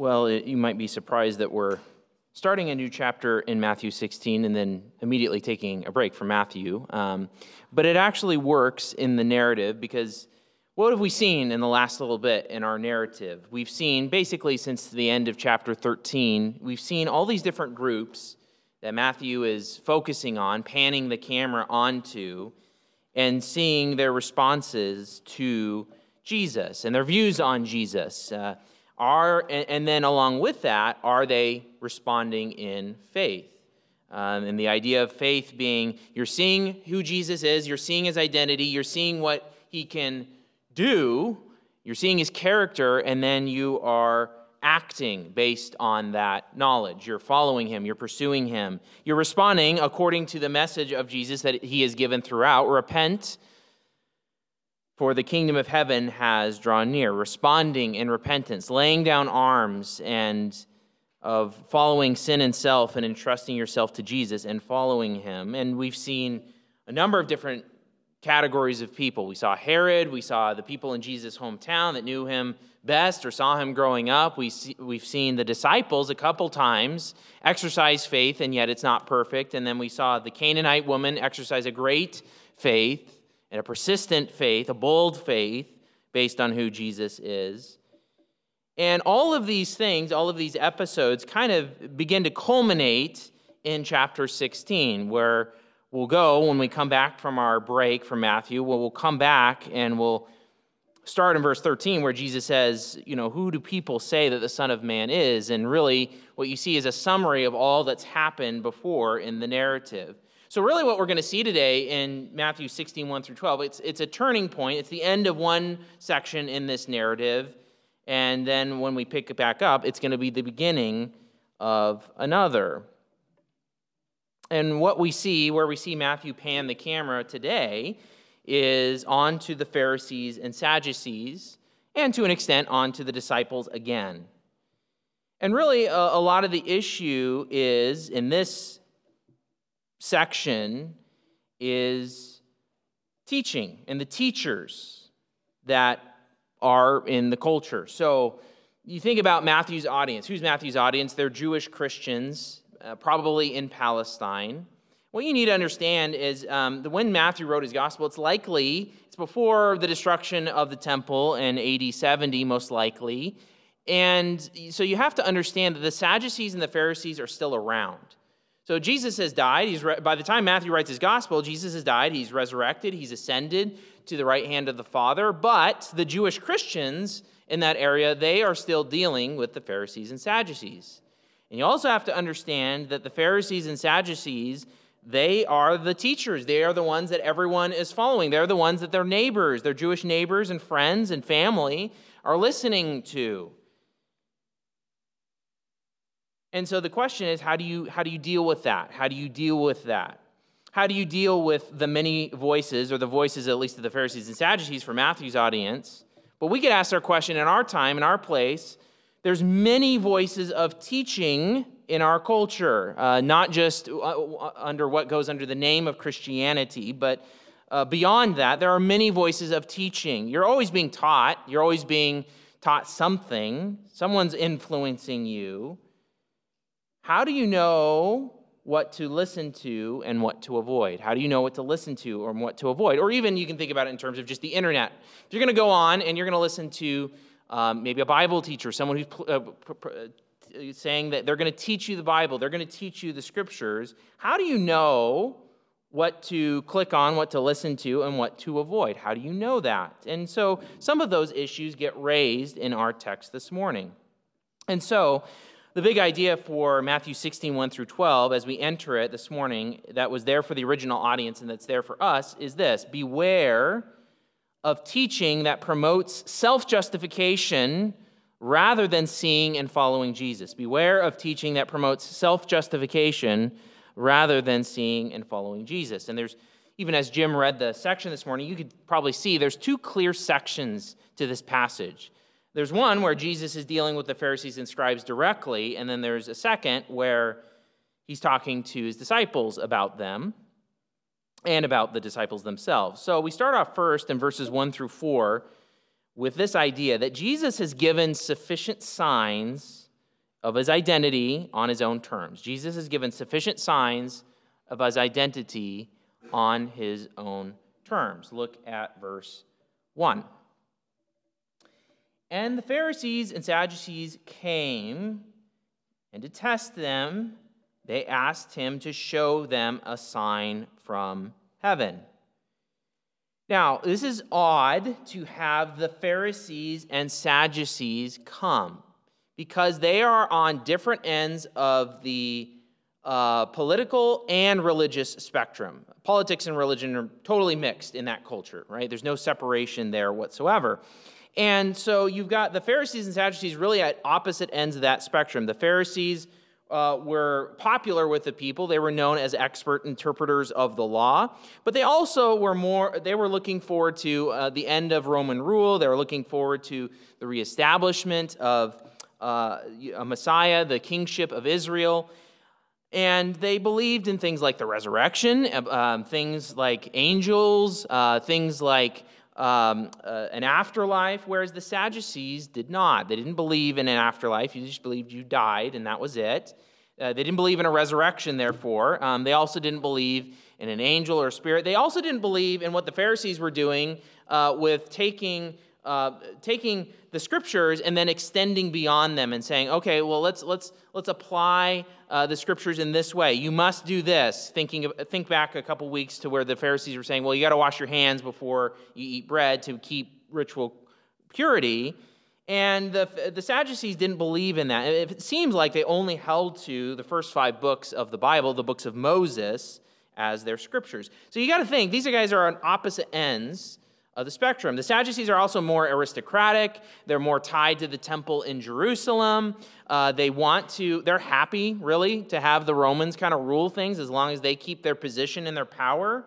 Well, it, you might be surprised that we're starting a new chapter in Matthew 16 and then immediately taking a break from Matthew. Um, but it actually works in the narrative because what have we seen in the last little bit in our narrative? We've seen basically since the end of chapter 13, we've seen all these different groups that Matthew is focusing on, panning the camera onto, and seeing their responses to Jesus and their views on Jesus. Uh, are, and then along with that, are they responding in faith? Um, and the idea of faith being you're seeing who Jesus is, you're seeing his identity, you're seeing what he can do, you're seeing his character, and then you are acting based on that knowledge. You're following him, you're pursuing him, you're responding according to the message of Jesus that he has given throughout repent for the kingdom of heaven has drawn near, responding in repentance, laying down arms and of following sin and self and entrusting yourself to Jesus and following him. And we've seen a number of different categories of people. We saw Herod, we saw the people in Jesus' hometown that knew him best or saw him growing up. We see, we've seen the disciples a couple times exercise faith, and yet it's not perfect. And then we saw the Canaanite woman exercise a great faith and a persistent faith, a bold faith based on who Jesus is. And all of these things, all of these episodes kind of begin to culminate in chapter 16, where we'll go when we come back from our break from Matthew. Well, come back and we'll start in verse 13, where Jesus says, You know, who do people say that the Son of Man is? And really, what you see is a summary of all that's happened before in the narrative. So, really, what we're going to see today in Matthew 16, 1 through 12, it's, it's a turning point. It's the end of one section in this narrative. And then when we pick it back up, it's going to be the beginning of another. And what we see, where we see Matthew pan the camera today, is on to the Pharisees and Sadducees, and to an extent, on to the disciples again. And really, a, a lot of the issue is in this section is teaching and the teachers that are in the culture. So you think about Matthew's audience. Who's Matthew's audience? They're Jewish Christians, uh, probably in Palestine. What you need to understand is um, that when Matthew wrote his gospel, it's likely, it's before the destruction of the temple in AD 70, most likely. And so you have to understand that the Sadducees and the Pharisees are still around. So Jesus has died. He's re- by the time Matthew writes his gospel, Jesus has died. He's resurrected. He's ascended to the right hand of the Father. But the Jewish Christians in that area, they are still dealing with the Pharisees and Sadducees. And you also have to understand that the Pharisees and Sadducees, they are the teachers. They are the ones that everyone is following. They're the ones that their neighbors, their Jewish neighbors and friends and family are listening to. And so the question is how do you how do you deal with that? How do you deal with that? How do you deal with the many voices, or the voices at least of the Pharisees and Sadducees for Matthew's audience? But we could ask our question in our time, in our place. There's many voices of teaching in our culture, uh, not just uh, uh under what goes under the name of Christianity, but uh, beyond that, there are many voices of teaching. You're always being taught, you're always being taught something, someone's influencing you. How do you know what to listen to and what to avoid? How do you know what to listen to or what to avoid? Or even you can think about it in terms of just the internet. If you're going to go on and you're going to listen to um, maybe a Bible teacher, someone who's uh, uh, saying that they're going to teach you the Bible, they're going to teach you the scriptures, how do you know what to click on, what to listen to, and what to avoid? How do you know that? And so some of those issues get raised in our text this morning. And so, the big idea for Matthew 16, 1 through 12, as we enter it this morning, that was there for the original audience and that's there for us, is this Beware of teaching that promotes self justification rather than seeing and following Jesus. Beware of teaching that promotes self justification rather than seeing and following Jesus. And there's, even as Jim read the section this morning, you could probably see there's two clear sections to this passage. There's one where Jesus is dealing with the Pharisees and scribes directly, and then there's a second where he's talking to his disciples about them and about the disciples themselves. So we start off first in verses 1 through 4 with this idea that Jesus has given sufficient signs of his identity on his own terms. Jesus has given sufficient signs of his identity on his own terms. Look at verse 1. And the Pharisees and Sadducees came, and to test them, they asked him to show them a sign from heaven. Now, this is odd to have the Pharisees and Sadducees come because they are on different ends of the uh, political and religious spectrum. Politics and religion are totally mixed in that culture, right? There's no separation there whatsoever. And so you've got the Pharisees and Sadducees really at opposite ends of that spectrum. The Pharisees uh, were popular with the people. They were known as expert interpreters of the law, but they also were more, they were looking forward to uh, the end of Roman rule. They were looking forward to the reestablishment of uh, a Messiah, the kingship of Israel. And they believed in things like the resurrection, um, things like angels, uh, things like um, uh, an afterlife, whereas the Sadducees did not. They didn't believe in an afterlife, you just believed you died, and that was it. Uh, they didn't believe in a resurrection, therefore. Um, they also didn't believe in an angel or a spirit. They also didn't believe in what the Pharisees were doing uh, with taking uh, taking the scriptures and then extending beyond them and saying, okay, well, let's, let's, let's apply uh, the scriptures in this way. You must do this. Thinking of, think back a couple weeks to where the Pharisees were saying, well, you got to wash your hands before you eat bread to keep ritual purity. And the, the Sadducees didn't believe in that. It seems like they only held to the first five books of the Bible, the books of Moses, as their scriptures. So you got to think, these guys are on opposite ends of the spectrum. The Sadducees are also more aristocratic. They're more tied to the temple in Jerusalem. Uh, they want to, they're happy, really, to have the Romans kind of rule things as long as they keep their position and their power.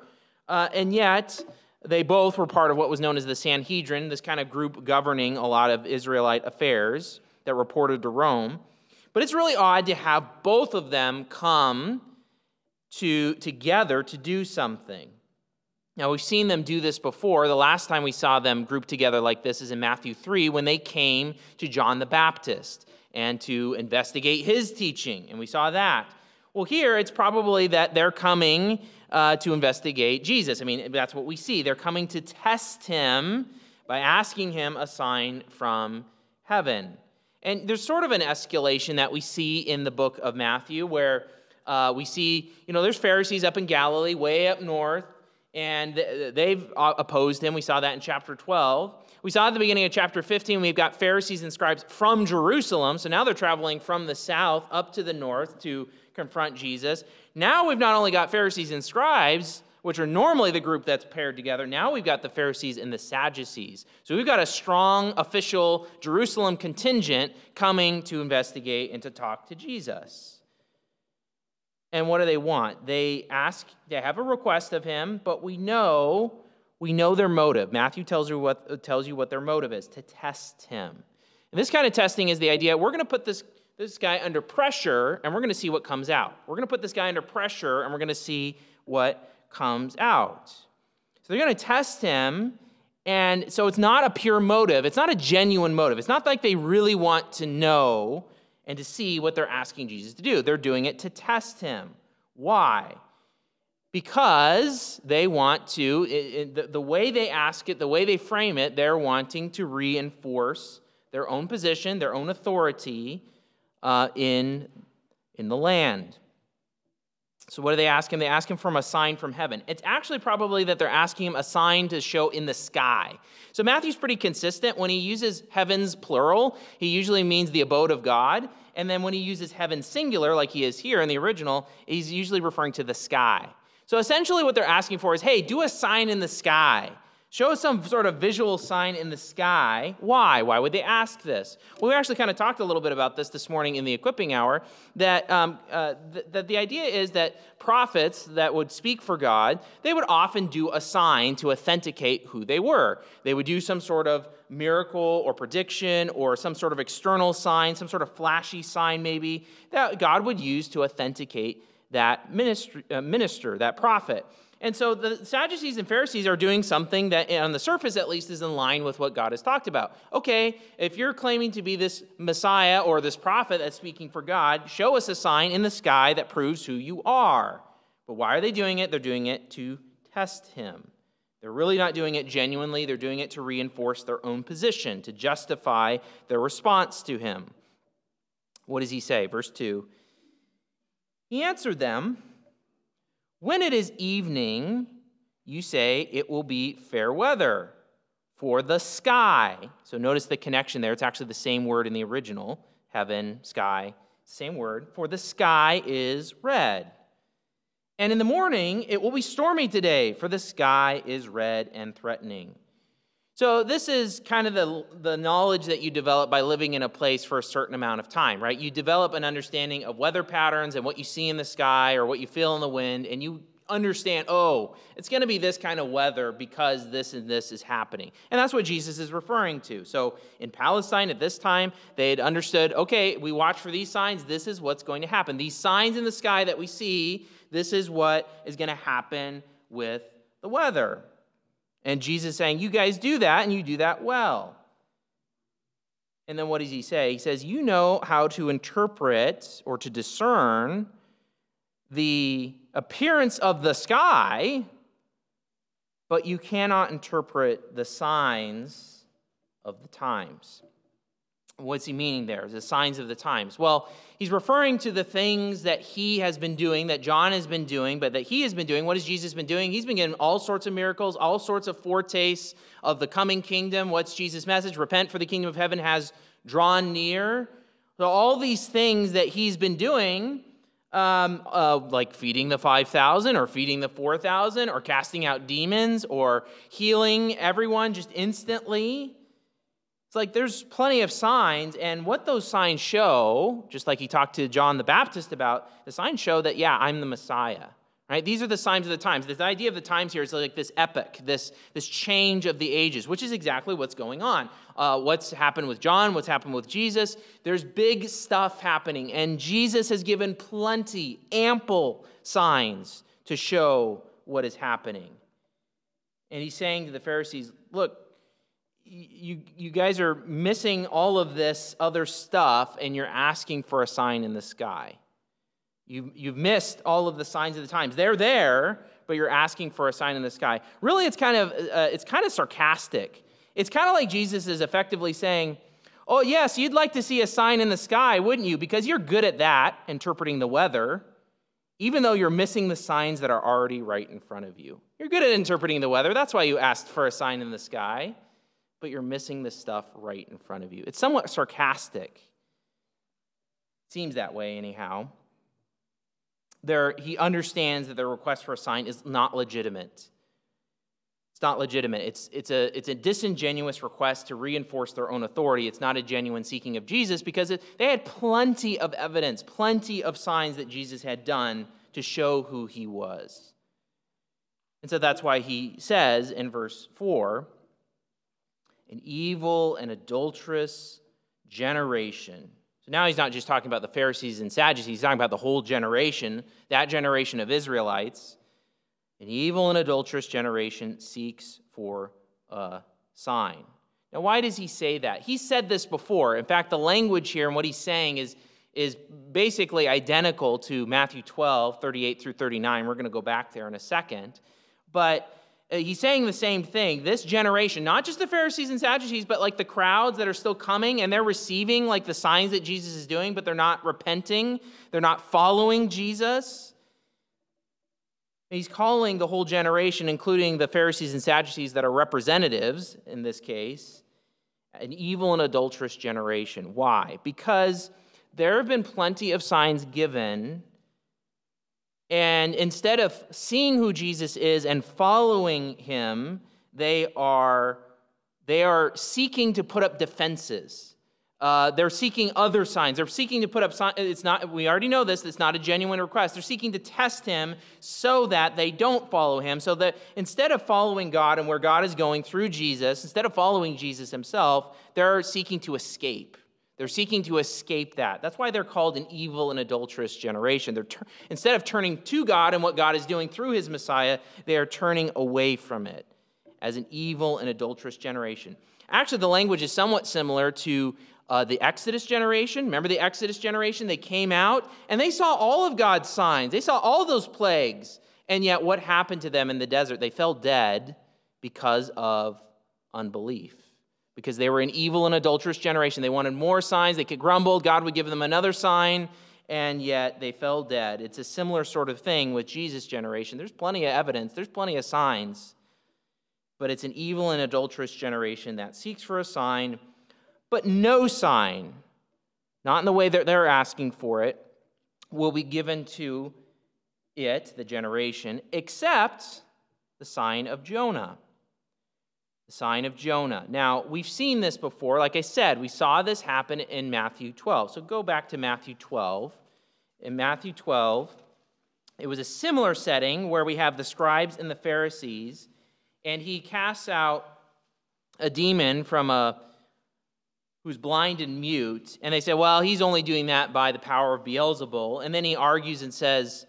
Uh, and yet, they both were part of what was known as the Sanhedrin, this kind of group governing a lot of Israelite affairs that reported to Rome. But it's really odd to have both of them come to, together to do something. Now, we've seen them do this before. The last time we saw them grouped together like this is in Matthew 3 when they came to John the Baptist and to investigate his teaching, and we saw that. Well, here it's probably that they're coming uh, to investigate Jesus. I mean, that's what we see. They're coming to test him by asking him a sign from heaven. And there's sort of an escalation that we see in the book of Matthew where uh, we see, you know, there's Pharisees up in Galilee, way up north and they've uh, opposed him. We saw that in chapter 12. We saw at the beginning of chapter 15, we've got Pharisees and scribes from Jerusalem. So now they're traveling from the south up to the north to confront Jesus. Now we've not only got Pharisees and scribes, which are normally the group that's paired together, now we've got the Pharisees and the Sadducees. So we've got a strong official Jerusalem contingent coming to investigate and to talk to Jesus. And what do they want? They ask, they have a request of him, but we know, we know their motive. Matthew tells you what, tells you what their motive is to test him. And this kind of testing is the idea we're going to put this, this guy under pressure and we're going to see what comes out. We're going to put this guy under pressure and we're going to see what comes out. So they're going to test him. And so it's not a pure motive. It's not a genuine motive. It's not like they really want to know and to see what they're asking Jesus to do. They're doing it to test him. Why? Because they want to, it, it, the, the way they ask it, the way they frame it, they're wanting to reinforce their own position, their own authority uh, in, in the land. So, what do they ask him? They ask him for a sign from heaven. It's actually probably that they're asking him a sign to show in the sky. So, Matthew's pretty consistent. When he uses heavens plural, he usually means the abode of God. And then when he uses heaven singular, like he is here in the original, he's usually referring to the sky. So, essentially, what they're asking for is hey, do a sign in the sky. Show some sort of visual sign in the sky. Why? Why would they ask this? Well, we actually kind of talked a little bit about this this morning in the equipping hour. That um, uh, th- that the idea is that prophets that would speak for God, they would often do a sign to authenticate who they were. They would do some sort of miracle or prediction or some sort of external sign, some sort of flashy sign maybe that God would use to authenticate that ministry, uh, minister, that prophet. And so the Sadducees and Pharisees are doing something that, on the surface at least, is in line with what God has talked about. Okay, if you're claiming to be this Messiah or this prophet that's speaking for God, show us a sign in the sky that proves who you are. But why are they doing it? They're doing it to test him. They're really not doing it genuinely, they're doing it to reinforce their own position, to justify their response to him. What does he say? Verse 2 He answered them, When it is evening, you say it will be fair weather for the sky. So notice the connection there. It's actually the same word in the original heaven, sky, same word. For the sky is red. And in the morning, it will be stormy today, for the sky is red and threatening. So, this is kind of the, the knowledge that you develop by living in a place for a certain amount of time, right? You develop an understanding of weather patterns and what you see in the sky or what you feel in the wind, and you understand, oh, it's going to be this kind of weather because this and this is happening. And that's what Jesus is referring to. So in Palestine at this time, they had understood, okay, we watch for these signs, this is what's going to happen. These signs in the sky that we see, this is what is going to happen with the weather. And Jesus saying, you guys do that and you do that well. And then what does he say? He says, You know how to interpret or to discern the appearance of the sky, but you cannot interpret the signs of the times. What's he meaning there? The signs of the times. Well, he's referring to the things that he has been doing, that John has been doing, but that he has been doing. What has Jesus been doing? He's been getting all sorts of miracles, all sorts of foretastes of the coming kingdom. What's Jesus' message? Repent, for the kingdom of heaven has drawn near. So, all these things that he's been doing um, uh, like feeding the 5,000 or feeding the 4,000 or casting out demons or healing everyone just instantly. It's like there's plenty of signs, and what those signs show, just like he talked to John the Baptist about, the signs show that, yeah, I'm the Messiah. Right? These are the signs of the times. The idea of the times here is like this epic, this, this change of the ages, which is exactly what's going on. Uh, what's happened with John, what's happened with Jesus. There's big stuff happening, and Jesus has given plenty, ample signs to show what is happening. And he's saying to the Pharisees, look, you, you guys are missing all of this other stuff, and you're asking for a sign in the sky. You, you've missed all of the signs of the times. They're there, but you're asking for a sign in the sky. Really, it's kind of, uh, it's kind of sarcastic. It's kind of like Jesus is effectively saying, Oh, yes, you'd like to see a sign in the sky, wouldn't you? Because you're good at that, interpreting the weather, even though you're missing the signs that are already right in front of you. You're good at interpreting the weather. That's why you asked for a sign in the sky, but you're missing the stuff right in front of you. It's somewhat sarcastic. Seems that way, anyhow there, he understands that the request for a sign is not legitimate. It's not legitimate. It's, it's, a, it's a disingenuous request to reinforce their own authority. It's not a genuine seeking of Jesus because it, they had plenty of evidence, plenty of signs that Jesus had done to show who he was. And so that's why he says in verse 4 an evil and adulterous generation so now he's not just talking about the Pharisees and Sadducees, he's talking about the whole generation, that generation of Israelites. An evil and adulterous generation seeks for a sign. Now, why does he say that? He said this before. In fact, the language here and what he's saying is, is basically identical to Matthew 12, 38 through 39. We're going to go back there in a second. But Uh, he's saying the same thing. This generation, not just the Pharisees and Sadducees, but like the crowds that are still coming and they're receiving like the signs that Jesus is doing, but they're not repenting, they're not following Jesus. He's calling the whole generation, including the Pharisees and Sadducees that are representatives in this case, an evil and adulterous generation. Why? Because there have been plenty of signs given and instead of seeing who Jesus is and following him, they are, they are seeking to put up defenses. Uh, they're seeking other signs. They're seeking to put up signs. It's not, we already know this, it's not a genuine request. They're seeking to test him so that they don't follow him. So that instead of following God and where God is going through Jesus, instead of following Jesus himself, they're seeking to escape. They're seeking to escape that. That's why they're called an evil and adulterous generation. They're tur- instead of turning to God and what God is doing through his Messiah, they are turning away from it as an evil and adulterous generation. Actually, the language is somewhat similar to uh, the Exodus generation. Remember the Exodus generation? They came out and they saw all of God's signs, they saw all those plagues. And yet, what happened to them in the desert? They fell dead because of unbelief because they were an evil and adulterous generation. They wanted more signs. They could grumble. God would give them another sign, and yet they fell dead. It's a similar sort of thing with Jesus' generation. There's plenty of evidence, there's plenty of signs, but it's an evil and adulterous generation that seeks for a sign, but no sign, not in the way that they're asking for it, will be given to it, the generation, except the sign of Jonah the sign of Jonah. Now, we've seen this before. Like I said, we saw this happen in Matthew 12. So go back to Matthew 12. In Matthew 12, it was a similar setting where we have the scribes and the Pharisees, and he casts out a demon from a who's blind and mute, and they say, "Well, he's only doing that by the power of Beelzebul." And then he argues and says,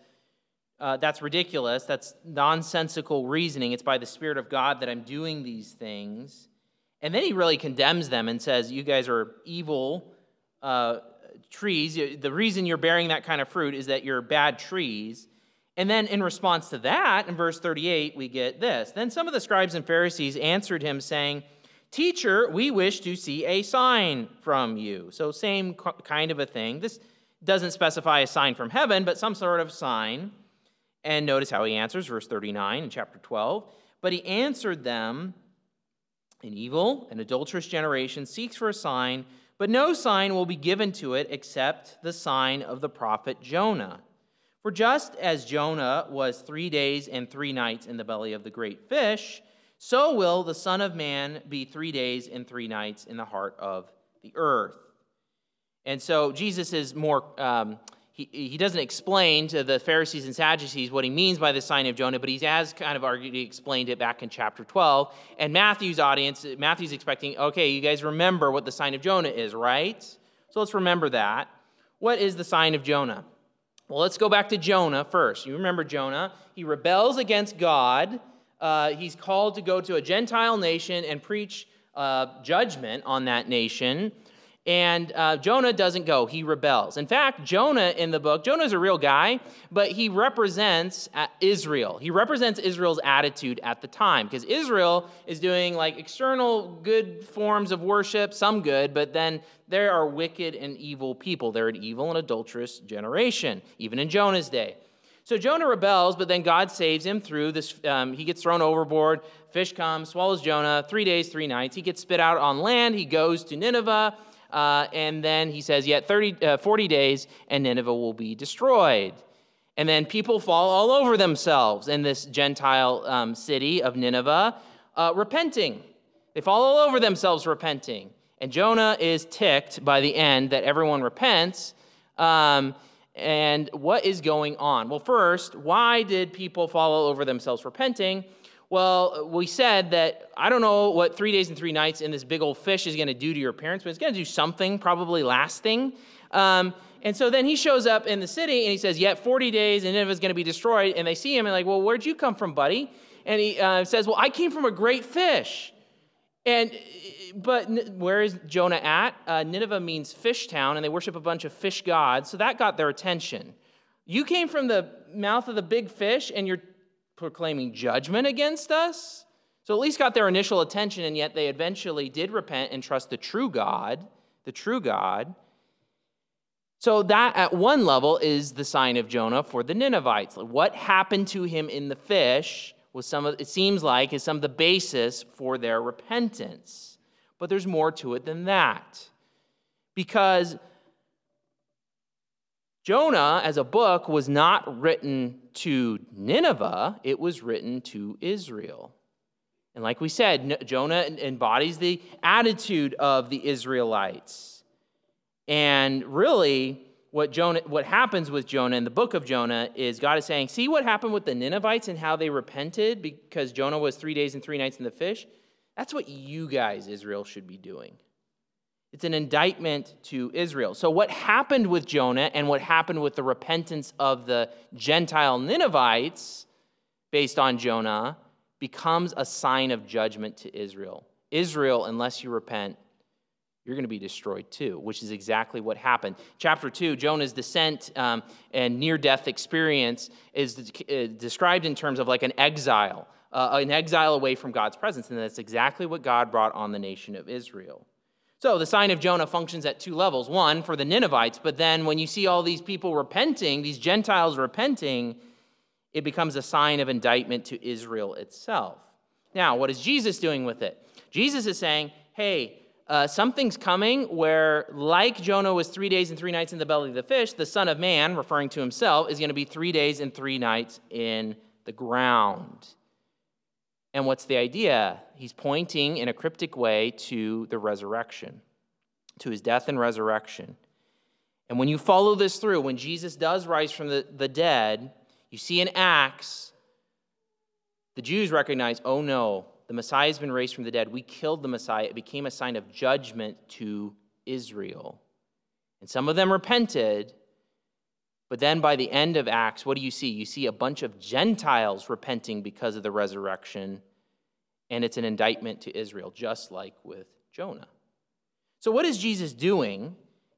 uh, that's ridiculous. That's nonsensical reasoning. It's by the Spirit of God that I'm doing these things. And then he really condemns them and says, You guys are evil uh, trees. The reason you're bearing that kind of fruit is that you're bad trees. And then in response to that, in verse 38, we get this. Then some of the scribes and Pharisees answered him, saying, Teacher, we wish to see a sign from you. So, same kind of a thing. This doesn't specify a sign from heaven, but some sort of sign. And notice how he answers, verse 39 in chapter 12. But he answered them, An evil and adulterous generation seeks for a sign, but no sign will be given to it except the sign of the prophet Jonah. For just as Jonah was three days and three nights in the belly of the great fish, so will the Son of Man be three days and three nights in the heart of the earth. And so Jesus is more um, he, he doesn't explain to the Pharisees and Sadducees what he means by the sign of Jonah, but he has kind of he explained it back in chapter 12. And Matthew's audience, Matthew's expecting, okay, you guys remember what the sign of Jonah is, right? So let's remember that. What is the sign of Jonah? Well, let's go back to Jonah first. You remember Jonah. He rebels against God. Uh, he's called to go to a Gentile nation and preach uh, judgment on that nation. And uh, Jonah doesn't go, he rebels. In fact, Jonah in the book, Jonah's a real guy, but he represents uh, Israel. He represents Israel's attitude at the time because Israel is doing like external good forms of worship, some good, but then there are wicked and evil people. They're an evil and adulterous generation, even in Jonah's day. So Jonah rebels, but then God saves him through this. Um, he gets thrown overboard. Fish comes, swallows Jonah. Three days, three nights. He gets spit out on land. He goes to Nineveh. Uh, and then he says, Yet 30, uh, 40 days, and Nineveh will be destroyed. And then people fall all over themselves in this Gentile um, city of Nineveh, uh, repenting. They fall all over themselves repenting. And Jonah is ticked by the end that everyone repents. Um, and what is going on? Well, first, why did people fall all over themselves repenting? Well, we said that I don't know what three days and three nights in this big old fish is going to do to your parents, but it's going to do something, probably lasting. Um, and so then he shows up in the city and he says, Yet 40 days and Nineveh is going to be destroyed. And they see him and, like, Well, where'd you come from, buddy? And he uh, says, Well, I came from a great fish. And but where is Jonah at? Uh, Nineveh means fish town, and they worship a bunch of fish gods, so that got their attention. You came from the mouth of the big fish, and you're proclaiming judgment against us. So at least got their initial attention, and yet they eventually did repent and trust the true God, the true God. So that at one level is the sign of Jonah for the Ninevites. What happened to him in the fish was some of it seems like is some of the basis for their repentance. But there's more to it than that. Because Jonah, as a book, was not written to Nineveh, it was written to Israel. And like we said, Jonah embodies the attitude of the Israelites. And really, what, Jonah, what happens with Jonah in the book of Jonah is God is saying, See what happened with the Ninevites and how they repented because Jonah was three days and three nights in the fish? That's what you guys, Israel, should be doing. It's an indictment to Israel. So, what happened with Jonah and what happened with the repentance of the Gentile Ninevites based on Jonah becomes a sign of judgment to Israel. Israel, unless you repent, you're going to be destroyed too, which is exactly what happened. Chapter 2, Jonah's descent um, and near death experience is uh, described in terms of like an exile, uh, an exile away from God's presence. And that's exactly what God brought on the nation of Israel. So the sign of Jonah functions at two levels. One, for the Ninevites, but then when you see all these people repenting, these Gentiles repenting, it becomes a sign of indictment to Israel itself. Now, what is Jesus doing with it? Jesus is saying, hey, uh, something's coming where, like Jonah was three days and three nights in the belly of the fish, the Son of Man, referring to himself, is going to be three days and three nights in the ground. And what's the idea? He's pointing in a cryptic way to the resurrection, to his death and resurrection. And when you follow this through, when Jesus does rise from the, the dead, you see in Acts, the Jews recognize, oh no, the Messiah has been raised from the dead. We killed the Messiah. It became a sign of judgment to Israel. And some of them repented, but then by the end of Acts, what do you see? You see a bunch of Gentiles repenting because of the resurrection, and it's an indictment to Israel, just like with Jonah. So, what is Jesus doing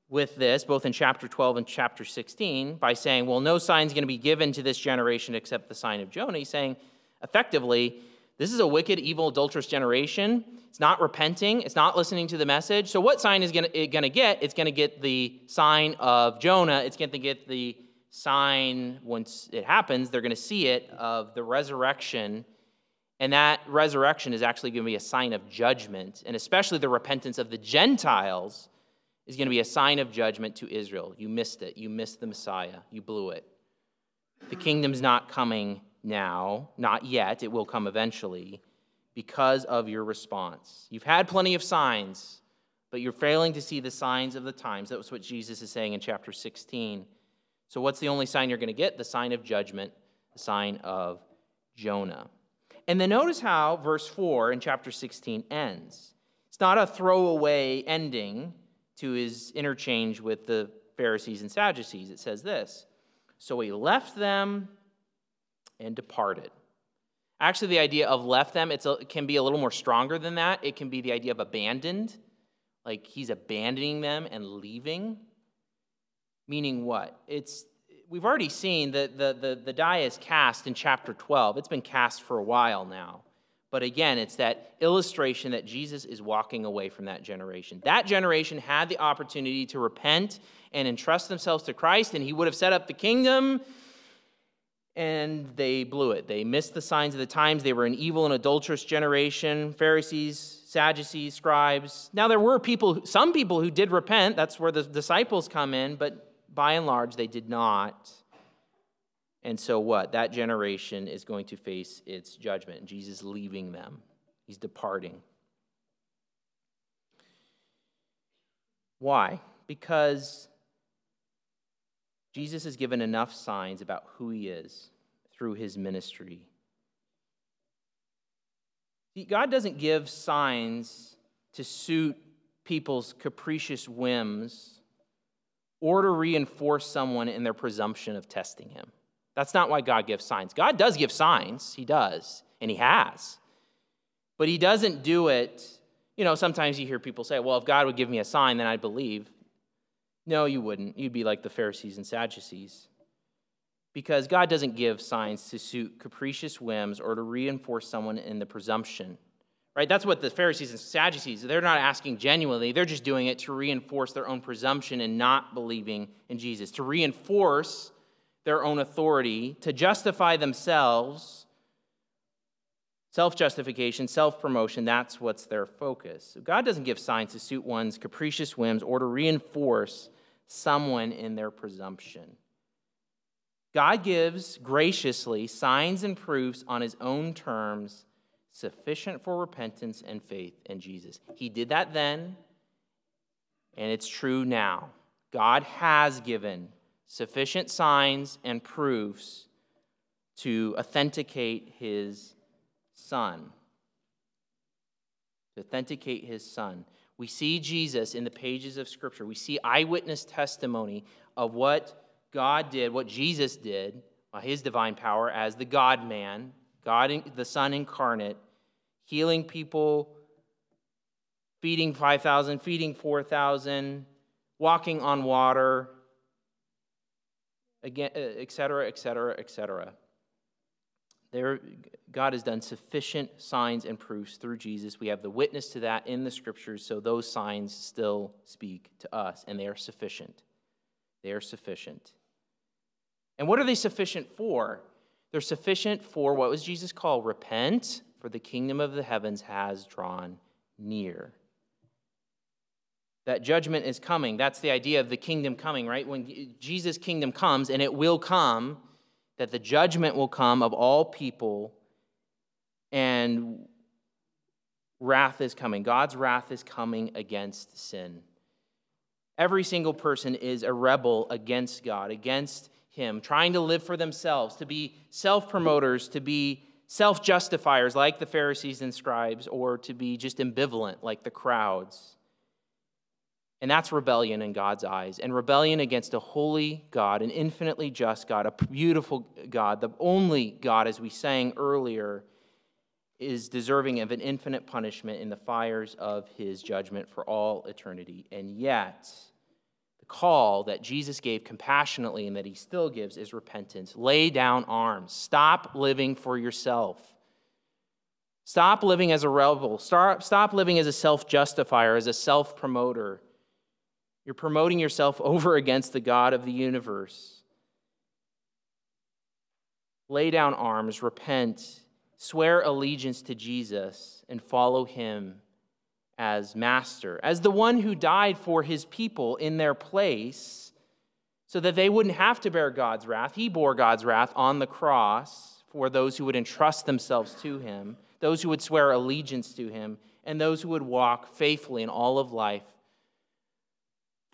with this, both in chapter 12 and chapter 16, by saying, well, no sign is going to be given to this generation except the sign of Jonah? He's saying, effectively, this is a wicked, evil, adulterous generation. It's not repenting. It's not listening to the message. So, what sign is it going to get? It's going to get the sign of Jonah. It's going to get the sign, once it happens, they're going to see it, of the resurrection. And that resurrection is actually going to be a sign of judgment. And especially the repentance of the Gentiles is going to be a sign of judgment to Israel. You missed it. You missed the Messiah. You blew it. The kingdom's not coming now, not yet, it will come eventually, because of your response. You've had plenty of signs, but you're failing to see the signs of the times. That was what Jesus is saying in chapter 16. So, what's the only sign you're going to get? The sign of judgment, the sign of Jonah. And then notice how verse 4 in chapter 16 ends. It's not a throwaway ending to his interchange with the Pharisees and Sadducees. It says this So he left them and departed. Actually, the idea of left them a, it can be a little more stronger than that. It can be the idea of abandoned, like he's abandoning them and leaving. Meaning what? It's we've already seen that the, the, the die is cast in chapter 12. It's been cast for a while now. But again, it's that illustration that Jesus is walking away from that generation. That generation had the opportunity to repent and entrust themselves to Christ, and he would have set up the kingdom and they blew it. They missed the signs of the times. They were an evil and adulterous generation Pharisees, Sadducees, scribes. Now, there were people, some people who did repent. That's where the disciples come in, but by and large, they did not. And so, what? That generation is going to face its judgment. Jesus leaving them, he's departing. Why? Because Jesus has given enough signs about who he is through his ministry. God doesn't give signs to suit people's capricious whims or to reinforce someone in their presumption of testing him. That's not why God gives signs. God does give signs, He does, and He has. But He doesn't do it. You know, sometimes you hear people say, well, if God would give me a sign, then I'd believe. No, you wouldn't. You'd be like the Pharisees and Sadducees. Because God doesn't give signs to suit capricious whims or to reinforce someone in the presumption. Right? That's what the Pharisees and Sadducees, they're not asking genuinely. They're just doing it to reinforce their own presumption and not believing in Jesus, to reinforce their own authority, to justify themselves. Self justification, self promotion, that's what's their focus. God doesn't give signs to suit one's capricious whims or to reinforce someone in their presumption. God gives graciously signs and proofs on his own terms sufficient for repentance and faith in Jesus. He did that then, and it's true now. God has given sufficient signs and proofs to authenticate his son. To authenticate his son. We see Jesus in the pages of Scripture. We see eyewitness testimony of what God did, what Jesus did by his divine power as the God man, God, the Son incarnate, healing people, feeding 5,000, feeding 4,000, walking on water, again, eh, et cetera, et cetera, et cetera. There, God has done sufficient signs and proofs through Jesus. We have the witness to that in the scriptures, so those signs still speak to us, and they are sufficient. They are sufficient. And what are they sufficient for? They're sufficient for what was Jesus called? Repent, for the kingdom of the heavens has drawn near. That judgment is coming. That's the idea of the kingdom coming, right? When Jesus' kingdom comes, and it will come, that the judgment will come of all people and wrath is coming. God's wrath is coming against sin. Every single person is a rebel against God, against Him, trying to live for themselves, to be self promoters, to be self justifiers like the Pharisees and scribes, or to be just ambivalent like the crowds. And that's rebellion in God's eyes, and rebellion against a holy God, an infinitely just God, a beautiful God, the only God, as we sang earlier, is deserving of an infinite punishment in the fires of his judgment for all eternity. And yet, the call that Jesus gave compassionately and that he still gives is repentance. Lay down arms. Stop living for yourself. Stop living as a rebel. Stop, stop living as a self justifier, as a self promoter you're promoting yourself over against the God of the universe. Lay down arms, repent, swear allegiance to Jesus, and follow him as master, as the one who died for his people in their place so that they wouldn't have to bear God's wrath. He bore God's wrath on the cross for those who would entrust themselves to him, those who would swear allegiance to him, and those who would walk faithfully in all of life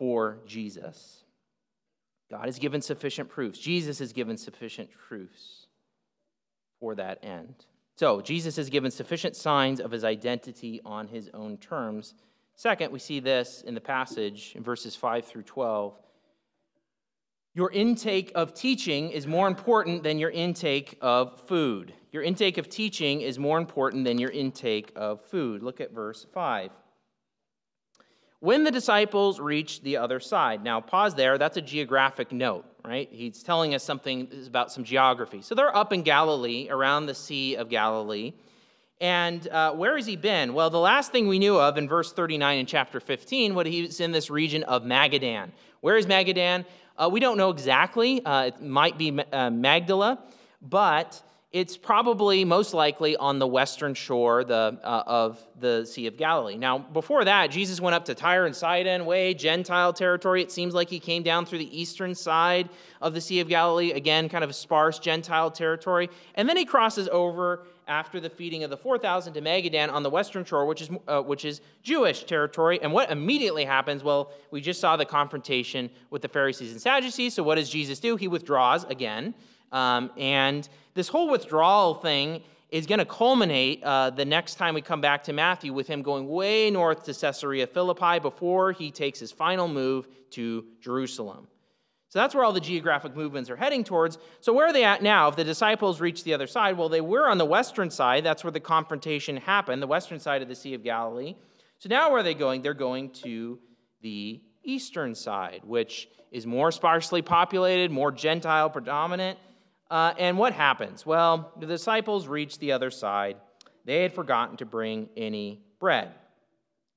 for Jesus. God has given sufficient proofs. Jesus has given sufficient proofs for that end. So, Jesus has given sufficient signs of his identity on his own terms. Second, we see this in the passage in verses 5 through 12. Your intake of teaching is more important than your intake of food. Your intake of teaching is more important than your intake of food. Look at verse 5 when the disciples reached the other side. Now, pause there. That's a geographic note, right? He's telling us something about some geography. So they're up in Galilee, around the Sea of Galilee. And uh, where has he been? Well, the last thing we knew of in verse 39 in chapter 15, what he was in this region of Magadan. Where is Magadan? Uh, we don't know exactly. Uh, it might be uh, Magdala, but it's probably most likely on the western shore the, uh, of the Sea of Galilee. Now, before that, Jesus went up to Tyre and Sidon, way Gentile territory. It seems like he came down through the eastern side of the Sea of Galilee, again, kind of sparse Gentile territory. And then he crosses over after the feeding of the 4,000 to Magadan on the western shore, which is, uh, which is Jewish territory. And what immediately happens? Well, we just saw the confrontation with the Pharisees and Sadducees. So what does Jesus do? He withdraws again. Um, and this whole withdrawal thing is going to culminate uh, the next time we come back to Matthew with him going way north to Caesarea Philippi before he takes his final move to Jerusalem. So that's where all the geographic movements are heading towards. So, where are they at now? If the disciples reach the other side, well, they were on the western side. That's where the confrontation happened, the western side of the Sea of Galilee. So, now where are they going? They're going to the eastern side, which is more sparsely populated, more Gentile predominant. Uh, and what happens? Well, the disciples reach the other side. They had forgotten to bring any bread.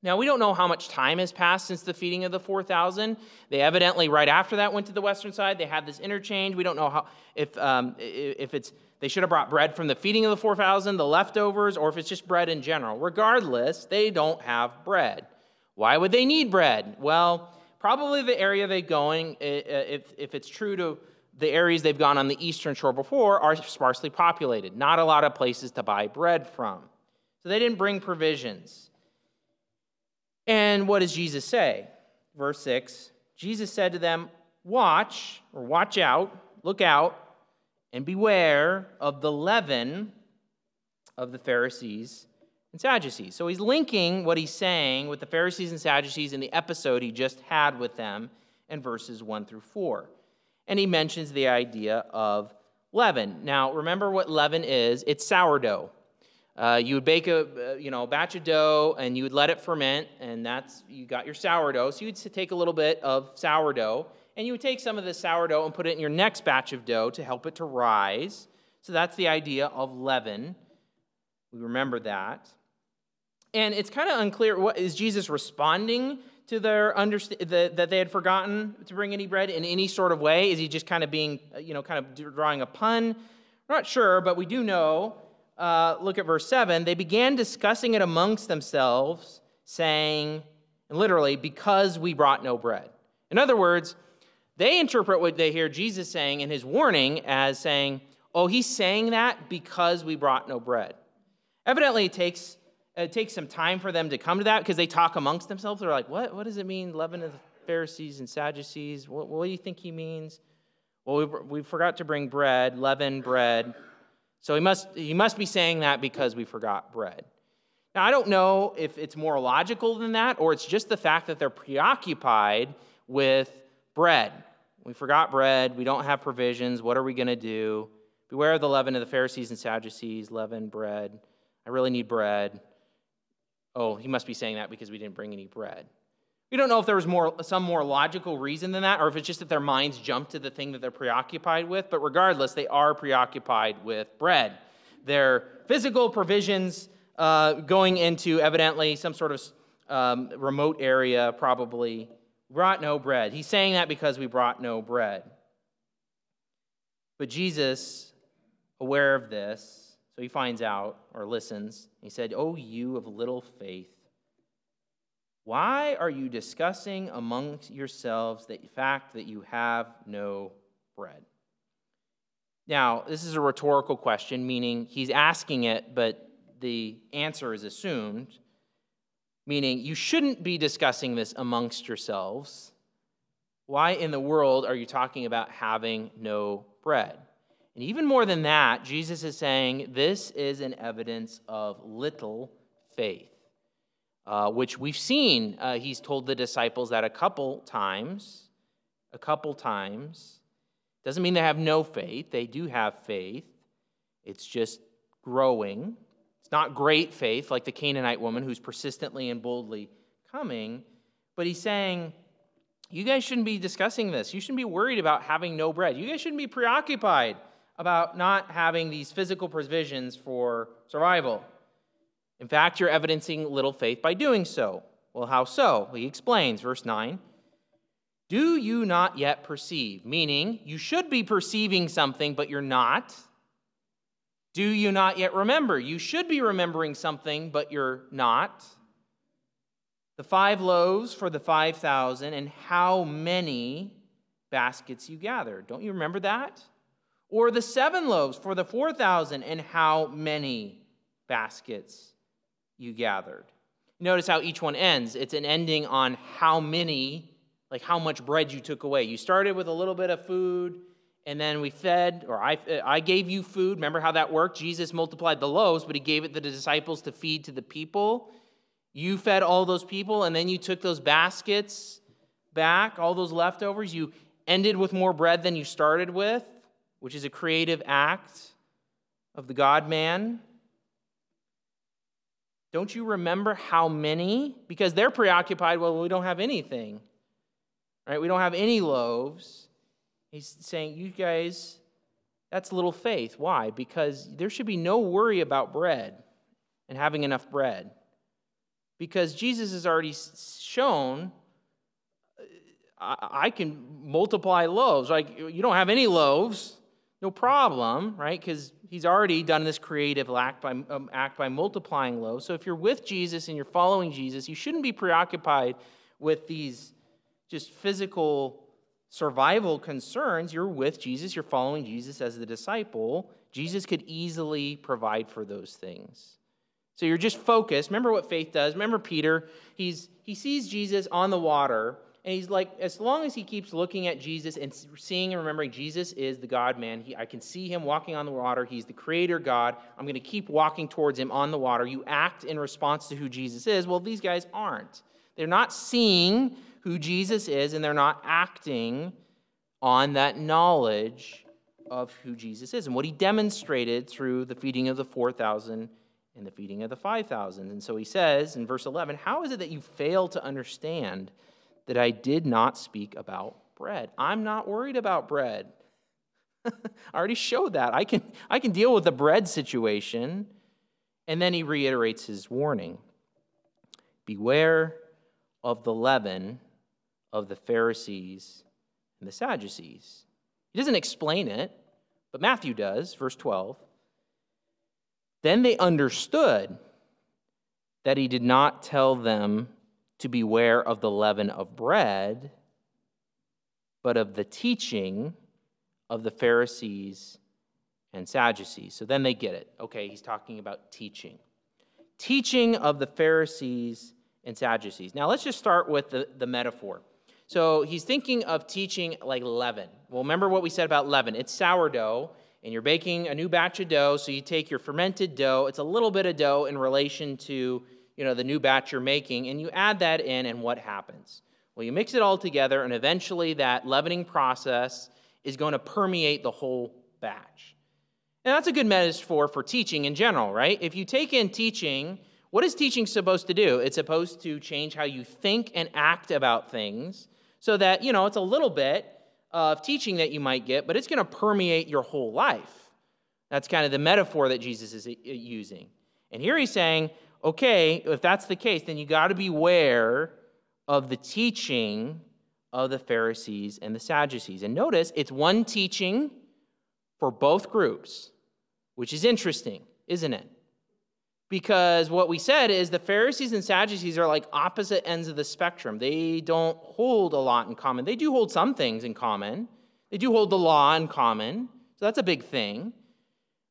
Now, we don't know how much time has passed since the feeding of the 4,000. They evidently, right after that, went to the western side. They had this interchange. We don't know how, if, um, if it's, they should have brought bread from the feeding of the 4,000, the leftovers, or if it's just bread in general. Regardless, they don't have bread. Why would they need bread? Well, probably the area they're going, if, if it's true to the areas they've gone on the eastern shore before are sparsely populated, not a lot of places to buy bread from. So they didn't bring provisions. And what does Jesus say? Verse 6 Jesus said to them, Watch, or watch out, look out, and beware of the leaven of the Pharisees and Sadducees. So he's linking what he's saying with the Pharisees and Sadducees in the episode he just had with them in verses 1 through 4. And he mentions the idea of leaven. Now, remember what leaven is it's sourdough. Uh, you would bake a uh, you know a batch of dough and you would let it ferment, and that's you got your sourdough. So you'd take a little bit of sourdough, and you would take some of the sourdough and put it in your next batch of dough to help it to rise. So that's the idea of leaven. We remember that. And it's kind of unclear what is Jesus responding to their underst- the, that they had forgotten to bring any bread in any sort of way? Is he just kind of being, you know, kind of drawing a pun? We're not sure, but we do know. Uh, look at verse 7. They began discussing it amongst themselves, saying, and literally, because we brought no bread. In other words, they interpret what they hear Jesus saying in his warning as saying, oh, he's saying that because we brought no bread. Evidently, it takes Uh, it takes some time for them to come to that because they talk amongst themselves. They're like, what, what does it mean, leaven of the Pharisees and Sadducees? What, what do you think he means? Well, we, we forgot to bring bread, leaven, bread. So he must, he must be saying that because we forgot bread. Now, I don't know if it's more logical than that or it's just the fact that they're preoccupied with bread. We forgot bread. We don't have provisions. What are we going to do? Beware of the leaven of the Pharisees and Sadducees, leaven, bread. I really need bread. Oh, he must be saying that because we didn't bring any bread. We don't know if there was more, some more logical reason than that, or if it's just that their minds jump to the thing that they're preoccupied with. But regardless, they are preoccupied with bread. Their physical provisions uh, going into evidently some sort of um, remote area, probably brought no bread. He's saying that because we brought no bread. But Jesus, aware of this, so he finds out or listens. He said, Oh, you of little faith, why are you discussing among yourselves the fact that you have no bread? Now, this is a rhetorical question, meaning he's asking it, but the answer is assumed, meaning you shouldn't be discussing this amongst yourselves. Why in the world are you talking about having no bread? And even more than that, Jesus is saying this is an evidence of little faith, uh, which we've seen. Uh, he's told the disciples that a couple times. A couple times. Doesn't mean they have no faith, they do have faith. It's just growing. It's not great faith like the Canaanite woman who's persistently and boldly coming, but he's saying, you guys shouldn't be discussing this. You shouldn't be worried about having no bread. You guys shouldn't be preoccupied about not having these physical provisions for survival. In fact, you're evidencing little faith by doing so. Well, how so? He explains, verse 9. Do you not yet perceive? Meaning, you should be perceiving something, but you're not. Do you not yet remember? You should be remembering something, but you're not. The five loaves for the 5,000, and how many baskets you gathered. Don't you remember that? Or the seven loaves for the 4,000, and how many baskets you gathered. Notice how each one ends. It's an ending on how many, like how much bread you took away. You started with a little bit of food, and then we fed, or I, I gave you food. Remember how that worked? Jesus multiplied the loaves, but he gave it to the disciples to feed to the people. You fed all those people, and then you took those baskets back, all those leftovers. You ended with more bread than you started with which is a creative act of the God man. Don't you remember how many? Because they're preoccupied, well, we don't have anything, right? We don't have any loaves. He's saying, you guys, that's little faith. Why? Because there should be no worry about bread and having enough bread. Because Jesus has already shown uh, I, can multiply loaves. Like, you don't have any loaves. No problem, right? Because he's already done this creative act by, um, act by multiplying loaves. So if you're with Jesus and you're following Jesus, you shouldn't be preoccupied with these just physical survival concerns. You're with Jesus, you're following Jesus as the disciple. Jesus could easily provide for those things. So you're just focused. Remember what faith does. Remember Peter. He's, he sees Jesus on the water And he's like, as long as he keeps looking at Jesus and seeing and remembering Jesus is the God man, I can see him walking on the water. He's the creator God. I'm going to keep walking towards him on the water. You act in response to who Jesus is. Well, these guys aren't. They're not seeing who Jesus is, and they're not acting on that knowledge of who Jesus is and what he demonstrated through the feeding of the 4,000 and the feeding of the 5,000. And so he says in verse 11, How is it that you fail to understand that I did not speak about bread? I'm not worried about bread. I already showed that. I can, I can deal with the bread situation. And then he reiterates his warning Beware of the leaven of the Pharisees and the Sadducees. He doesn't explain it, but Matthew does, verse 12. Then they understood that he did not tell them to beware of the leaven of bread, but of the teaching of the Pharisees and Sadducees. So then they get it. Okay, he's talking about teaching. Teaching of the Pharisees and Sadducees. Now let's just start with the, the metaphor. So he's thinking of teaching like leaven. Well, remember what we said about leaven it's sourdough, and you're baking a new batch of dough. So you take your fermented dough, it's a little bit of dough in relation to you know, the new batch you're making, and you add that in, and what happens? Well, you mix it all together, and eventually that leavening process is going to permeate the whole batch. And that's a good metaphor for teaching in general, right? If you take in teaching, what is teaching supposed to do? It's supposed to change how you think and act about things so that, you know, it's a little bit of teaching that you might get, but it's going to permeate your whole life. That's kind of the metaphor that Jesus is uh, using. And here he's saying, okay, if that's the case, then you got to beware of the teaching of the Pharisees and the Sadducees. And notice it's one teaching for both groups, which is interesting, isn't it? Because what we said is the Pharisees and Sadducees are like opposite ends of the spectrum. They don't hold a lot in common. They do hold some things in common, they do hold the law in common. So that's a big thing.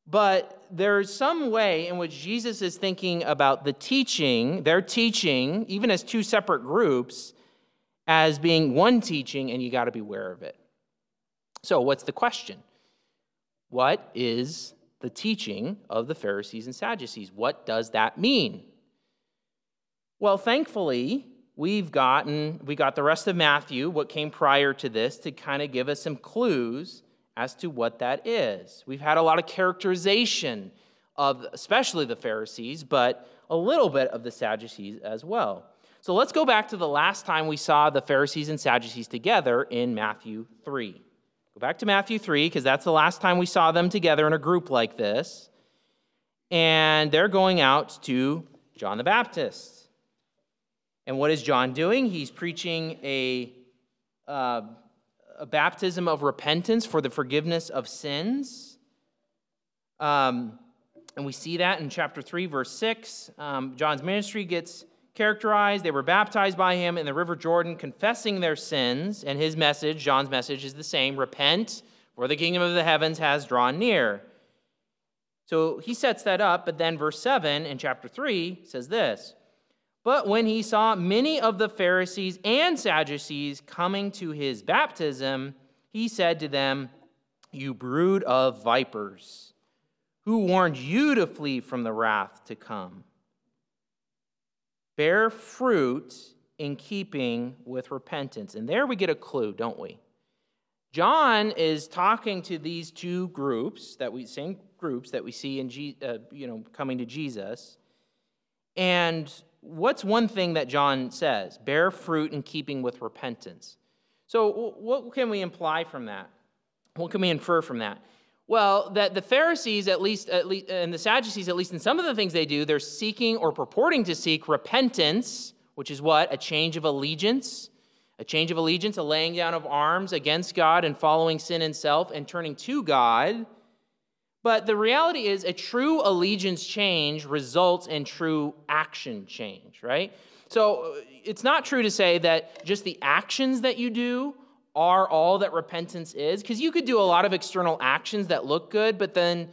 But there's some way in which Jesus is thinking about the teaching, their teaching, even as two separate groups, as being one teaching, and you got to be aware of it. So, what's the question? What is the teaching of the Pharisees and Sadducees? What does that mean? Well, thankfully, we've gotten we got the rest of Matthew, what came prior to this, to kind of give us some clues as to what that is. We've had a lot of characterization of especially the Pharisees, but a little bit of the Sadducees as well. So let's go back to the last time we saw the Pharisees and Sadducees together in Matthew 3. Go back to Matthew 3 because that's the last time we saw them together in a group like this. And they're going out to John the Baptist. And what is John doing? He's preaching a uh, a baptism of repentance for the forgiveness of sins. Um, and we see that in chapter 3, verse 6. Um, John's ministry gets characterized. They were baptized by him in the River Jordan, confessing their sins. And his message, John's message, is the same repent, for the kingdom of the heavens has drawn near. So he sets that up, but then verse 7 in chapter 3 says this but when he saw many of the Pharisees and Sadducees coming to his baptism, he said to them, You brood of vipers, who warned you to flee from the wrath to come? Bear fruit in keeping with repentance. And there we get a clue, don't we? John is talking to these two groups that we same groups that we see in uh, you know coming to Jesus, and what's one thing that John says? Bear fruit in keeping with repentance. So, what can we imply from that? What can we infer from that? Well, that the Pharisees, at least, at least, and the Sadducees, at least in some of the things they do, they're seeking or purporting to seek repentance, which is what? A change of allegiance. A change of allegiance, a laying down of arms against God and following sin and self and turning to God. But the reality is, a true allegiance change results in true action change, right? So uh, it's not true to say that just the actions that you do are all that repentance is, because you could do a lot of external actions that look good, but then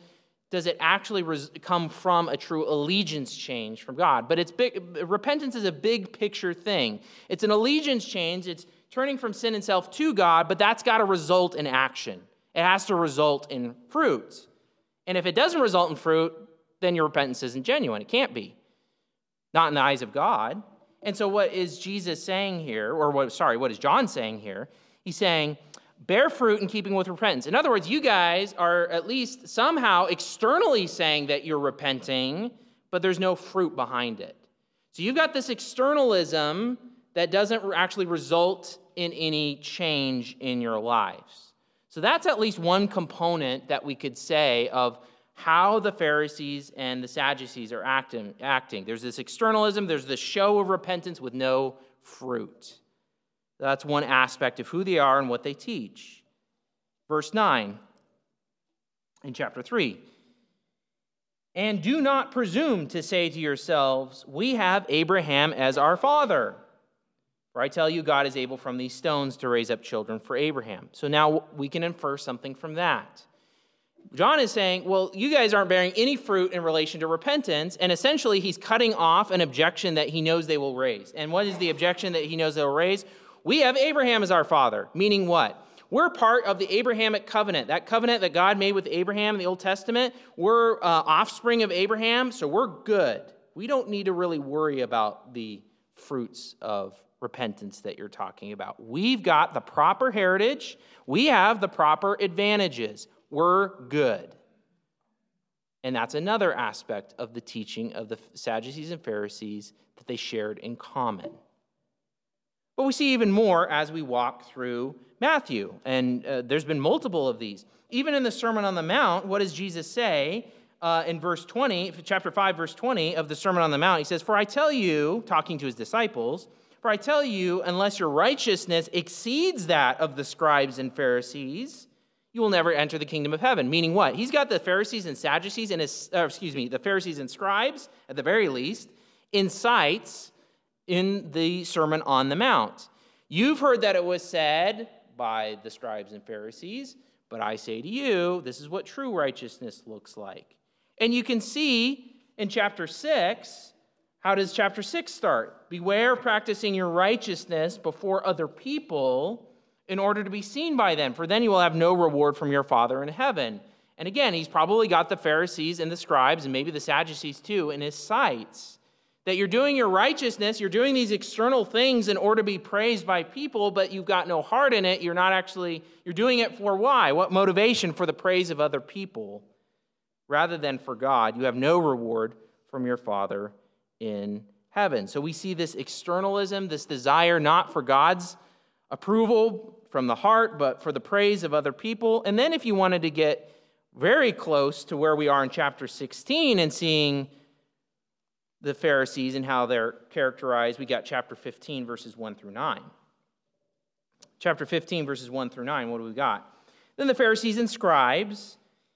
does it actually res- come from a true allegiance change from God? But it's big, repentance is a big picture thing. It's an allegiance change. It's turning from sin and self to God, but that's got to result in action. It has to result in fruit. And if it doesn't result in fruit, then your repentance isn't genuine. It can't be. Not in the eyes of God. And so, what is Jesus saying here, or what, sorry, what is John saying here? He's saying, bear fruit in keeping with repentance. In other words, you guys are at least somehow externally saying that you're repenting, but there's no fruit behind it. So, you've got this externalism that doesn't actually result in any change in your lives. So, that's at least one component that we could say of how the Pharisees and the Sadducees are acting. acting. There's this externalism, there's this show of repentance with no fruit. That's one aspect of who they are and what they teach. Verse 9 in chapter 3. And do not presume to say to yourselves, We have Abraham as our father. For I tell you, God is able from these stones to raise up children for Abraham. So now we can infer something from that. John is saying, well, you guys aren't bearing any fruit in relation to repentance. And essentially, he's cutting off an objection that he knows they will raise. And what is the objection that he knows they'll raise? We have Abraham as our father. Meaning what? We're part of the Abrahamic covenant, that covenant that God made with Abraham in the Old Testament. We're uh, offspring of Abraham, so we're good. We don't need to really worry about the fruits of repentance that you're talking about. We've got the proper heritage, we have the proper advantages we're good. And that's another aspect of the teaching of the Sadducees and Pharisees that they shared in common. But we see even more as we walk through Matthew, and uh, there's been multiple of these. Even in the Sermon on the Mount, what does Jesus say uh, in verse 20, chapter 5, verse 20 of the Sermon on the Mount? He says, For I tell you, talking to his disciples, for I tell you, unless your righteousness exceeds that of the scribes and Pharisees, you will never enter the kingdom of heaven. Meaning what? He's got the Pharisees and Sadducees and his, uh, excuse me, the Pharisees and scribes, at the very least, in sights in the Sermon on the Mount. You've heard that it was said by the scribes and Pharisees, but I say to you, this is what true righteousness looks like. And you can see in chapter 6, how does chapter 6 start? Beware of practicing your righteousness before other people in order to be seen by them, for then you will have no reward from your Father in heaven. And again, he's probably got the Pharisees and the scribes and maybe the Sadducees too in his sights. That you're doing your righteousness, you're doing these external things in order to be praised by people, but you've got no heart in it. You're not actually, you're doing it for why? What motivation? For the praise of other people rather than for God. You have no reward from your Father in heaven. So we see this externalism, this desire not for God's approval from the heart, but for the praise of other people. And then if you wanted to get very close to where we are in chapter 16 and seeing the Pharisees and how they're characterized, we got chapter 15, verses 1 through 9. Chapter 15, verses 1 through 9, what do we got? Then the Pharisees and scribes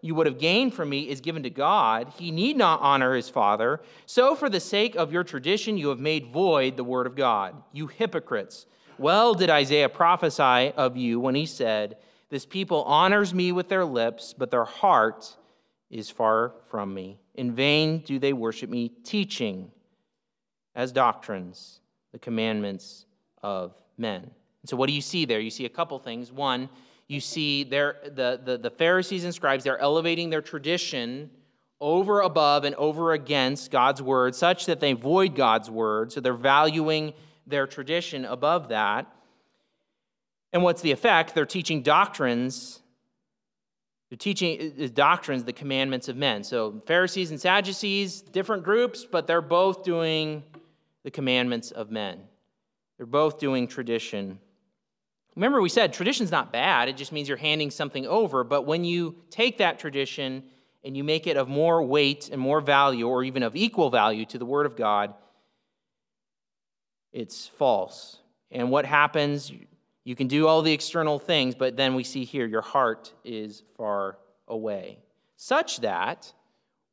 you would have gained from me is given to God, he need not honor his father. So, for the sake of your tradition, you have made void the word of God. You hypocrites. Well did Isaiah prophesy of you when he said, This people honors me with their lips, but their heart is far from me. In vain do they worship me, teaching as doctrines the commandments of men. And so, what do you see there? You see a couple things. One, you see there, the, the, the Pharisees and scribes, they're elevating their tradition over above and over against God's word, such that they void God's word. So, they're valuing their tradition above that. And what's the effect? They're teaching doctrines they're teaching is doctrines, the commandments of men. So Pharisees and Sadducees, different groups, but they're both doing the commandments of men. They're both doing tradition. Remember, we said tradition's not bad, it just means you're handing something over. But when you take that tradition and you make it of more weight and more value, or even of equal value to the Word of God, it's false. And what happens? You can do all the external things, but then we see here your heart is far away. Such that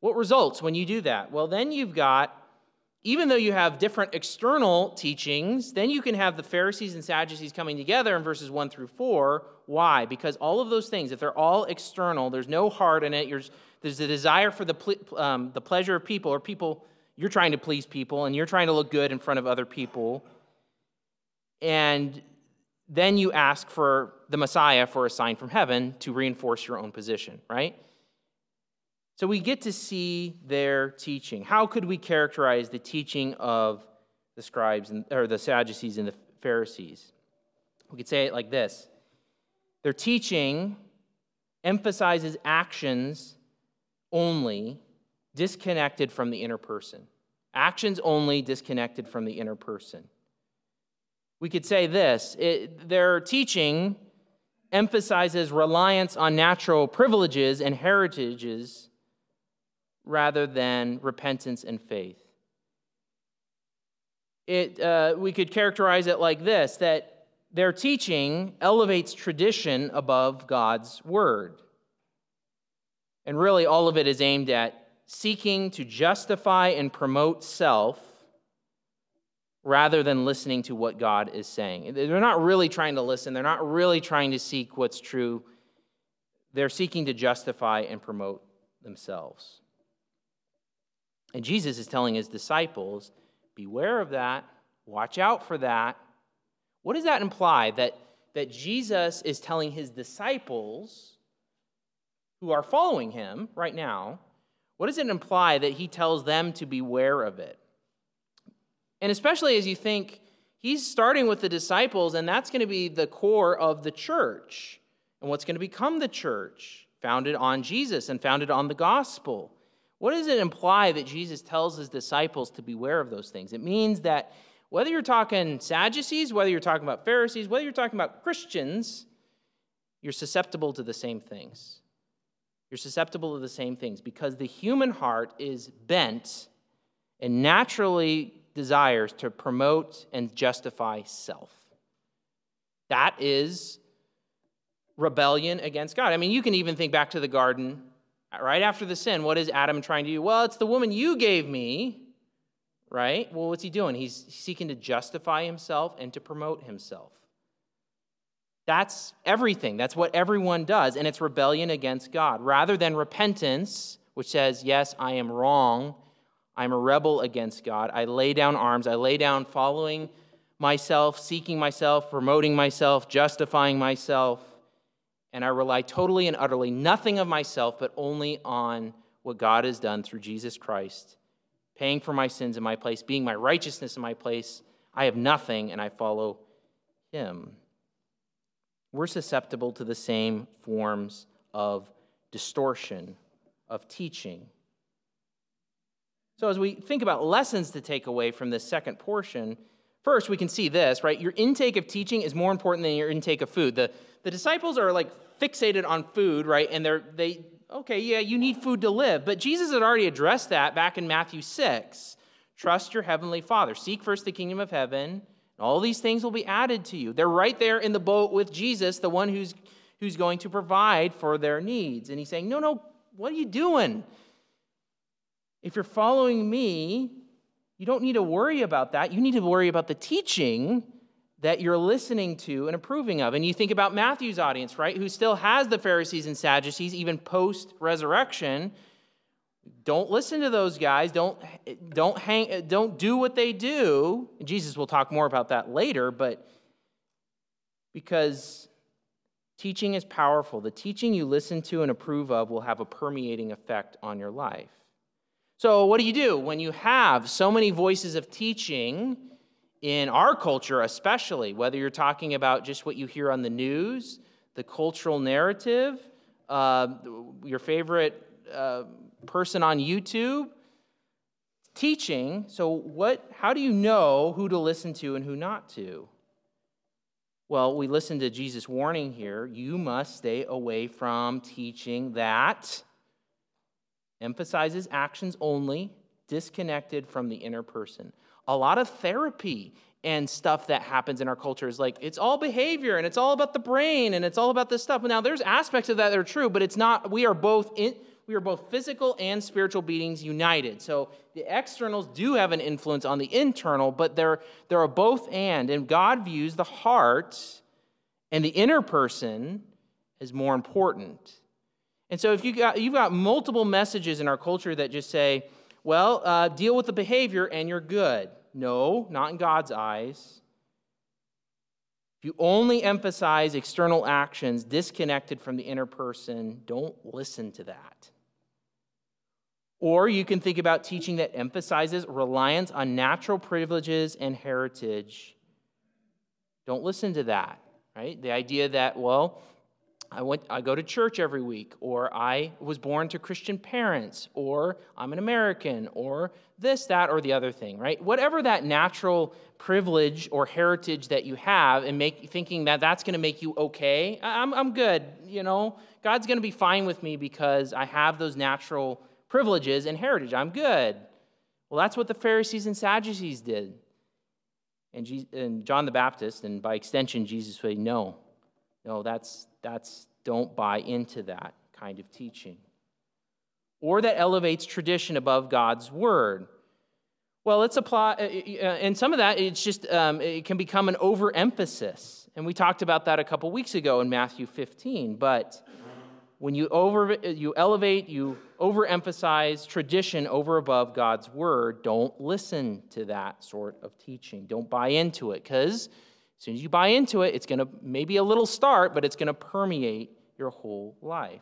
What results when you do that? Well, then you've got, even though you have different external teachings, then you can have the Pharisees and Sadducees coming together in verses 1 through 4. Why? Because all of those things, if they're all external, there's no heart in it, there's a desire for the, um, the pleasure of people, or people, you're trying to please people, and you're trying to look good in front of other people. And then you ask for the Messiah for a sign from heaven to reinforce your own position, right? So we get to see their teaching. How could we characterize the teaching of the scribes and, or the Sadducees and the Pharisees? We could say it like this Their teaching emphasizes actions only, disconnected from the inner person. Actions only, disconnected from the inner person. We could say this it, their teaching emphasizes reliance on natural privileges and heritages rather than repentance and faith. It, uh, we could characterize it like this that their teaching elevates tradition above God's word. And really, all of it is aimed at seeking to justify and promote self rather than listening to what God is saying. They're not really trying to listen, they're not really trying to seek what's true. They're seeking to justify and promote themselves. And Jesus is telling his disciples, beware of that, watch out for that. What does that imply? That, that Jesus is telling his disciples who are following him right now, what does it imply that he tells them to beware of it? And especially as you think he's starting with the disciples, and that's going to be the core of the church and what's going to become the church, founded on Jesus and founded on the gospel. What does it imply that Jesus tells his disciples to beware of those things? It means that whether you're talking Sadducees, whether you're talking about Pharisees, whether you're talking about Christians, you're susceptible to the same things. You're susceptible to the same things because the human heart is bent and naturally desires to promote and justify self. That is rebellion against God. I mean, you can even think back to the garden right after the sin. What is Adam trying to do? Well, it's the woman you gave me, right? Well, what's he doing? He's seeking to justify himself and to promote himself. That's everything. That's what everyone does, and it's rebellion against God. Rather than repentance, which says, Yes, I am wrong, I'm a rebel against God. I lay down arms. I lay down following myself, seeking myself, promoting myself, justifying myself. And I rely totally and utterly nothing of myself, but only on what God has done through Jesus Christ, paying for my sins in my place, being my righteousness in my place. I have nothing, and I follow Him. We're susceptible to the same forms of distortion, of teaching. So, as we think about lessons to take away from this second portion, first we can see this, right? Your intake of teaching is more important than your intake of food. The, the disciples are like fixated on food, right? And they're, they, okay, yeah, you need food to live. But Jesus had already addressed that back in Matthew 6. Trust your heavenly Father. Seek first the kingdom of heaven, and all these things will be added to you. They're right there in the boat with Jesus, the one who's, who's going to provide for their needs. And he's saying, no, no, what are you doing? If you're following me, you don't need to worry about that. You need to worry about the teaching that you're listening to and approving of. And you think about Matthew's audience, right? Who still has the Pharisees and Sadducees even post resurrection. Don't listen to those guys. Don't, don't, hang, don't do what they do. Jesus will talk more about that later, but because teaching is powerful, the teaching you listen to and approve of will have a permeating effect on your life. So, what do you do when you have so many voices of teaching in our culture, especially, whether you're talking about just what you hear on the news, the cultural narrative, uh, your favorite uh, person on YouTube? Teaching, so what, how do you know who to listen to and who not to? Well, we listen to Jesus' warning here. You must stay away from teaching that emphasizes actions only, disconnected from the inner person. A lot of therapy and stuff that happens in our culture is like it's all behavior and it's all about the brain and it's all about this stuff. Now there's aspects of that that are true, but it's not we are both in we are both physical and spiritual beings united. So the externals do have an influence on the internal, but they're, they're both and. And God views the heart and the inner person as more important. And so if you got, you've got multiple messages in our culture that just say, well, uh, deal with the behavior and you're good. No, not in God's eyes. If you only emphasize external actions disconnected from the inner person, don't listen to that. Or you can think about teaching that emphasizes reliance on natural privileges and heritage. Don't listen to that, right? The idea that, well, I, went, I go to church every week, or I was born to Christian parents, or I'm an American, or this, that, or the other thing, right? Whatever that natural privilege or heritage that you have, and make thinking that that's going to make you okay, I'm, I'm good. You know, God's going to be fine with me because I have those natural privileges and heritage. I'm good. Well, that's what the Pharisees and Sadducees did. And, Jesus, and John the Baptist, and by extension, Jesus said, no, no, that's, that's, don't buy into that kind of teaching. Or that elevates tradition above God's word. Well, let's apply, uh, uh, and some of that, it's just, um, it can become an overemphasis. And we talked about that a couple weeks ago in Matthew 15. But when you, over, you elevate, you overemphasize tradition over above God's word, don't listen to that sort of teaching. Don't buy into it because as soon as you buy into it, it's going to maybe a little start, but it's going to permeate your whole life.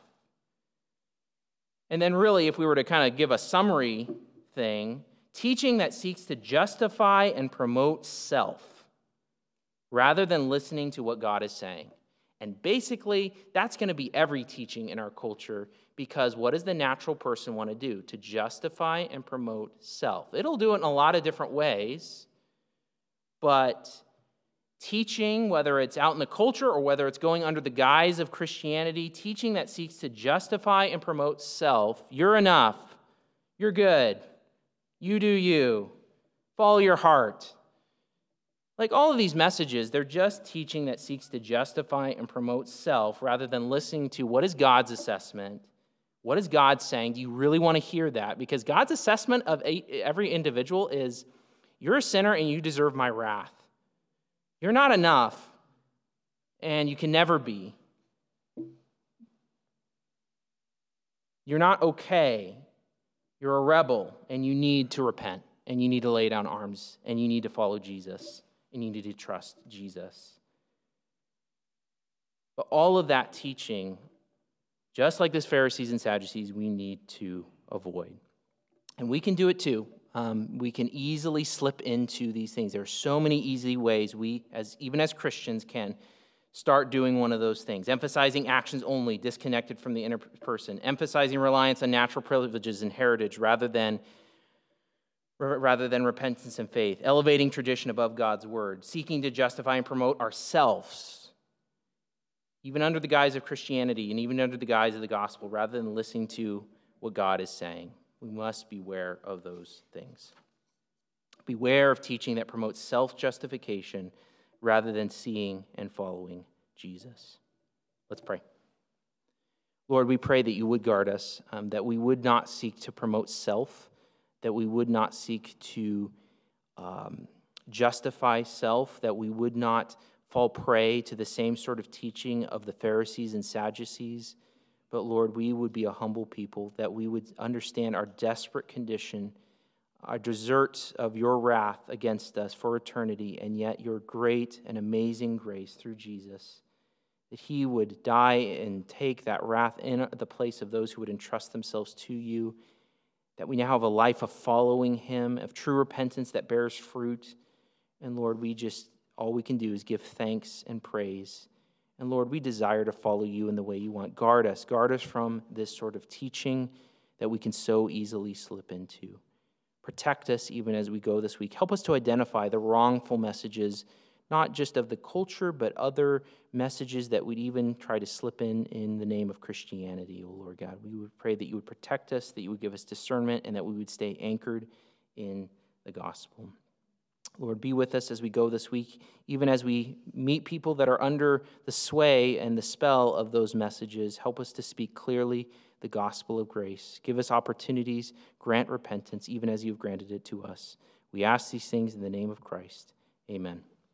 And then, really, if we were to kind of give a summary thing, teaching that seeks to justify and promote self rather than listening to what God is saying. And basically, that's going to be every teaching in our culture because what does the natural person want to do? To justify and promote self. It'll do it in a lot of different ways, but teaching, whether it's out in the culture or whether it's going under the guise of Christianity, teaching that seeks to justify and promote self. You're enough. You're good. You do you. Follow your heart. Like all of these messages, they're just teaching that seeks to justify and promote self rather than listening to what is God's assessment. What is God saying? Do you really want to hear that? Because God's assessment of every individual is you're a sinner and you deserve my wrath. You're not enough, and you can never be. You're not okay. You're a rebel, and you need to repent, and you need to lay down arms, and you need to follow Jesus, and you need to trust Jesus. But all of that teaching, just like this Pharisees and Sadducees, we need to avoid. And we can do it too. Um, we can easily slip into these things. There are so many easy ways we, as even as Christians, can start doing one of those things. Emphasizing actions only, disconnected from the inner person. Emphasizing reliance on natural privileges and heritage rather than rather than repentance and faith. Elevating tradition above God's word. Seeking to justify and promote ourselves, even under the guise of Christianity and even under the guise of the gospel, rather than listening to what God is saying. We must beware of those things. Beware of teaching that promotes self justification rather than seeing and following Jesus. Let's pray. Lord, we pray that you would guard us, um, that we would not seek to promote self, that we would not seek to um, justify self, that we would not fall prey to the same sort of teaching of the Pharisees and Sadducees but Lord, we would be a humble people, that we would understand our desperate condition, our deserts of your wrath against us for eternity, and yet your great and amazing grace through Jesus. That he would die and take that wrath in the place of those who would entrust themselves to you. That we now have a life of following him, of true repentance that bears fruit. And Lord, we just, all we can do is give thanks and praise. And Lord, we desire to follow you in the way you want. Guard us. Guard us from this sort of teaching that we can so easily slip into. Protect us even as we go this week. Help us to identify the wrongful messages, not just of the culture, but other messages that we'd even try to slip in in the name of Christianity, oh Lord God. We would pray that you would protect us, that you would give us discernment, and that we would stay anchored in the gospel. Lord, be with us as we go this week, even as we meet people that are under the sway and the spell of those messages. Help us to speak clearly the gospel of grace. Give us opportunities, grant repentance, even as you have granted it to us. We ask these things in the name of Christ. Amen.